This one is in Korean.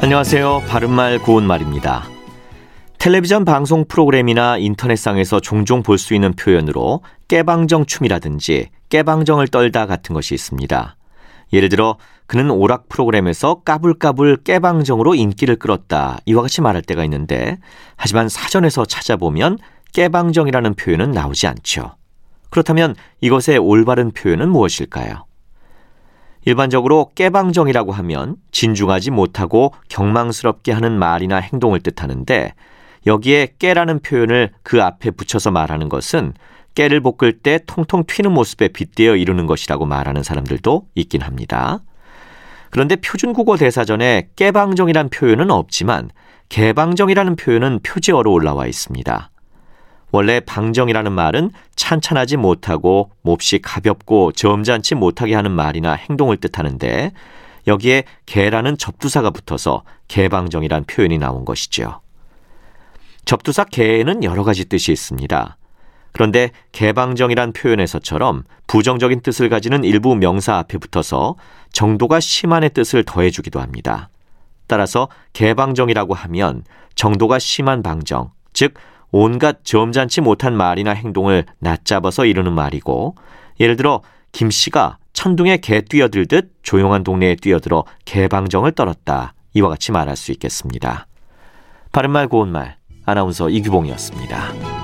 안녕하세요. 바른말 고운말입니다. 텔레비전 방송 프로그램이나 인터넷상에서 종종 볼 수 있는 표현으로 깨방정 춤이라든지 깨방정을 떨다 같은 것이 있습니다. 예를 들어 그는 오락 프로그램에서 까불까불 깨방정으로 인기를 끌었다 이와 같이 말할 때가 있는데 하지만 사전에서 찾아보면 깨방정이라는 표현은 나오지 않죠. 그렇다면 이것의 올바른 표현은 무엇일까요? 일반적으로 깨방정이라고 하면 진중하지 못하고 경망스럽게 하는 말이나 행동을 뜻하는데 여기에 깨라는 표현을 그 앞에 붙여서 말하는 것은 깨를 볶을 때 통통 튀는 모습에 빗대어 이루는 것이라고 말하는 사람들도 있긴 합니다. 그런데 표준국어 대사전에 깨방정이란 표현은 없지만 개방정이라는 표현은 표지어로 올라와 있습니다. 원래 방정이라는 말은 찬찬하지 못하고 몹시 가볍고 점잖지 못하게 하는 말이나 행동을 뜻하는데 여기에 개라는 접두사가 붙어서 개방정이란 표현이 나온 것이죠. 접두사 개에는 여러 가지 뜻이 있습니다. 그런데 개방정이란 표현에서처럼 부정적인 뜻을 가지는 일부 명사 앞에 붙어서 정도가 심한의 뜻을 더해주기도 합니다. 따라서 개방정이라고 하면 정도가 심한 방정, 즉 온갖 점잖지 못한 말이나 행동을 낮잡아서 이루는 말이고 예를 들어 김 씨가 천둥에 개 뛰어들듯 조용한 동네에 뛰어들어 개방정을 떨었다. 이와 같이 말할 수 있겠습니다. 바른말 고운말 아나운서 이규봉이었습니다.